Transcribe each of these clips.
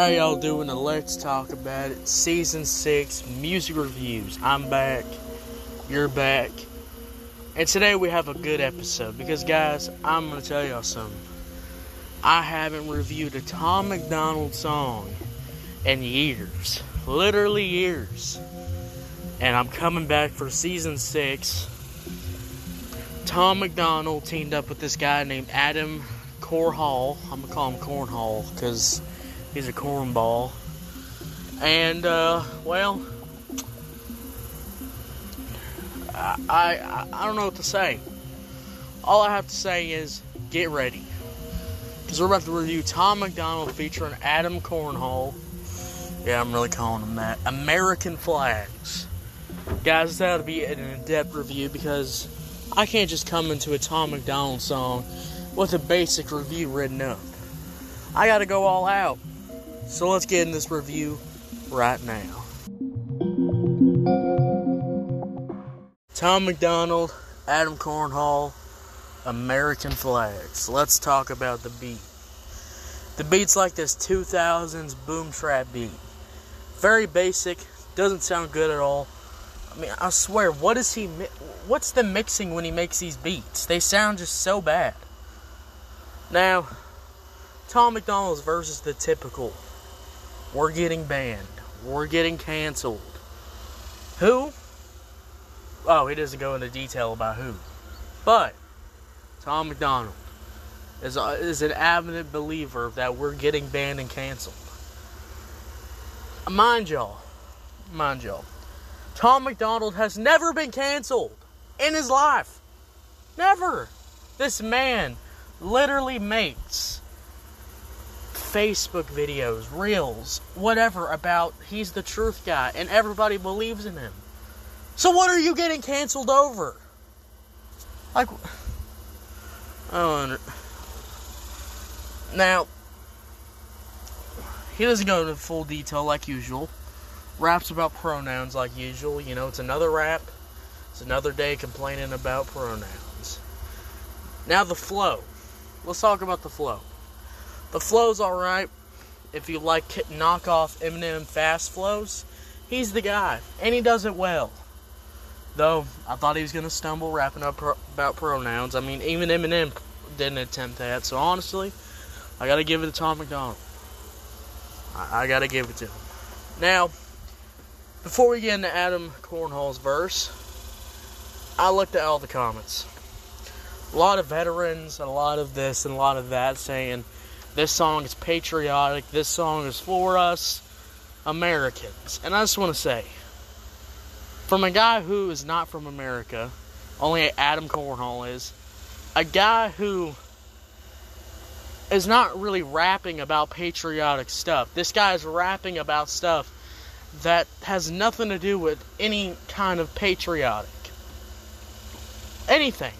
How y'all doing? And let's talk about it. Season 6 music reviews. I'm back. You're back. And today we have a good episode because, guys, I'm going to tell y'all something. I haven't reviewed a Tom McDonald song in years. Literally years. And I'm coming back for season 6. Tom McDonald teamed up with this guy named Adam Cornhall. I'm going to call him Cornhall because He's a cornball. And, uh, well, I, I, I don't know what to say. All I have to say is get ready. Because we're about to review Tom McDonald featuring Adam Cornhall. Yeah, I'm really calling him that. American Flags. Guys, that would be an in depth review because I can't just come into a Tom McDonald song with a basic review written up. I gotta go all out. So let's get in this review right now. Tom McDonald, Adam Cornhall, American Flags. Let's talk about the beat. The beat's like this 2000s boom trap beat. Very basic, doesn't sound good at all. I mean, I swear, what is he what's the mixing when he makes these beats? They sound just so bad. Now, Tom McDonald's versus the typical we're getting banned. We're getting canceled. Who? Oh, he doesn't go into detail about who. But Tom McDonald is, a, is an avid believer that we're getting banned and canceled. Mind y'all, mind y'all, Tom McDonald has never been canceled in his life. Never. This man literally makes Facebook videos, reels, whatever about he's the truth guy and everybody believes in him. So what are you getting canceled over? Like I Now he doesn't go into full detail like usual. Raps about pronouns like usual. You know, it's another rap. It's another day complaining about pronouns. Now the flow. Let's talk about the flow. The flow's alright. If you like knockoff Eminem fast flows, he's the guy. And he does it well. Though, I thought he was going to stumble rapping up pro- about pronouns. I mean, even Eminem didn't attempt that. So, honestly, I got to give it to Tom McDonald. I, I got to give it to him. Now, before we get into Adam Cornhall's verse, I looked at all the comments. A lot of veterans, a lot of this, and a lot of that saying, this song is patriotic. This song is for us Americans. And I just want to say, from a guy who is not from America, only Adam Cornhall is, a guy who is not really rapping about patriotic stuff. This guy is rapping about stuff that has nothing to do with any kind of patriotic. Anything.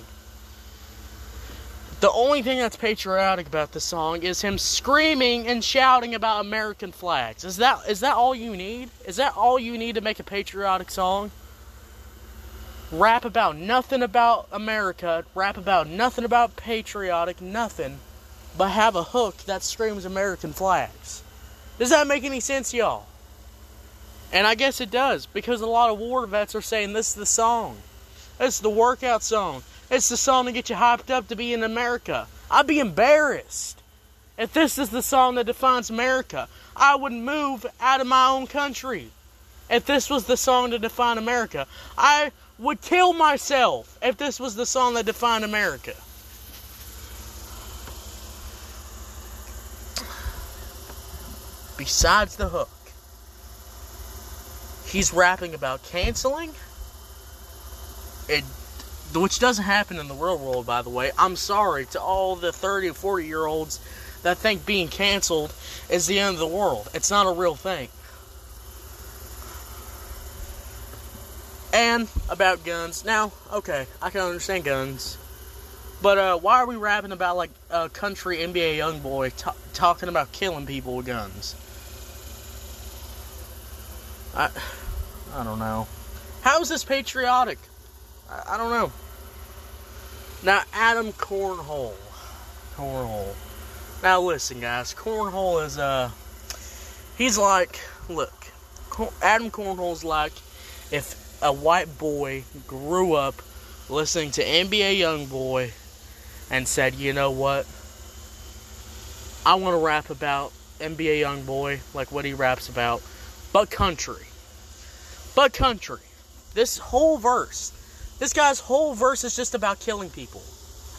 The only thing that's patriotic about the song is him screaming and shouting about American flags. Is that is that all you need? Is that all you need to make a patriotic song? Rap about nothing about America, rap about nothing about patriotic, nothing, but have a hook that screams American flags. Does that make any sense, y'all? And I guess it does, because a lot of war vets are saying this is the song. This is the workout song. It's the song to get you hyped up to be in America. I'd be embarrassed if this is the song that defines America. I would move out of my own country if this was the song to define America. I would kill myself if this was the song that defined America. Besides the hook, he's rapping about canceling. It which doesn't happen in the real world, by the way. I'm sorry to all the 30 and 40 year olds that think being canceled is the end of the world. It's not a real thing. And about guns. Now, okay, I can understand guns. But uh, why are we rapping about like a country NBA Youngboy t- talking about killing people with guns? I, I don't know. How is this patriotic? I, I don't know. Now, Adam Cornhole. Cornhole. Now, listen, guys. Cornhole is, uh, he's like, look, Adam Cornhole's like if a white boy grew up listening to NBA Youngboy and said, you know what? I want to rap about NBA Youngboy, like what he raps about, but country. But country. This whole verse, this guy's whole verse is just about killing people.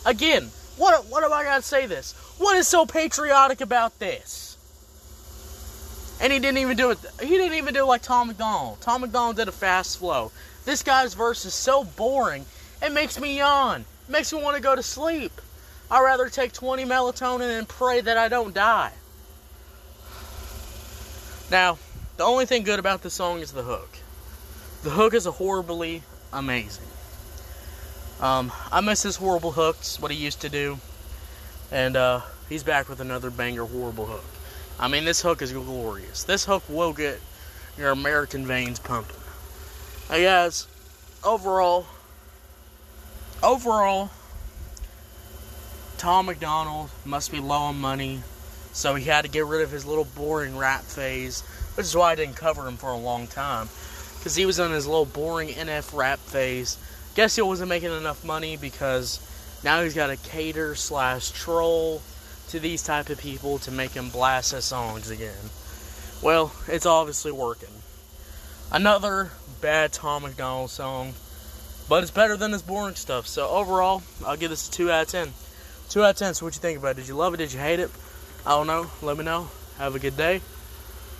Again, what what do I gotta say this? What is so patriotic about this? And he didn't even do it. He didn't even do it like Tom McDonald. Tom McDonald did a fast flow. This guy's verse is so boring. It makes me yawn. It makes me want to go to sleep. I'd rather take 20 melatonin and pray that I don't die. Now, the only thing good about this song is the hook. The hook is horribly amazing. Um, I miss his horrible hooks, what he used to do. And uh, he's back with another banger horrible hook. I mean, this hook is glorious. This hook will get your American veins pumping. Hey guys, overall, overall, Tom McDonald must be low on money, so he had to get rid of his little boring rap phase, which is why I didn't cover him for a long time, because he was on his little boring NF rap phase. Guess he wasn't making enough money because now he's got to cater slash troll to these type of people to make him blast his songs again. Well, it's obviously working. Another bad Tom McDonald song, but it's better than his boring stuff. So overall, I'll give this a 2 out of 10. 2 out of 10, so what you think about it? Did you love it? Did you hate it? I don't know. Let me know. Have a good day.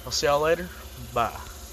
I'll see y'all later. Bye.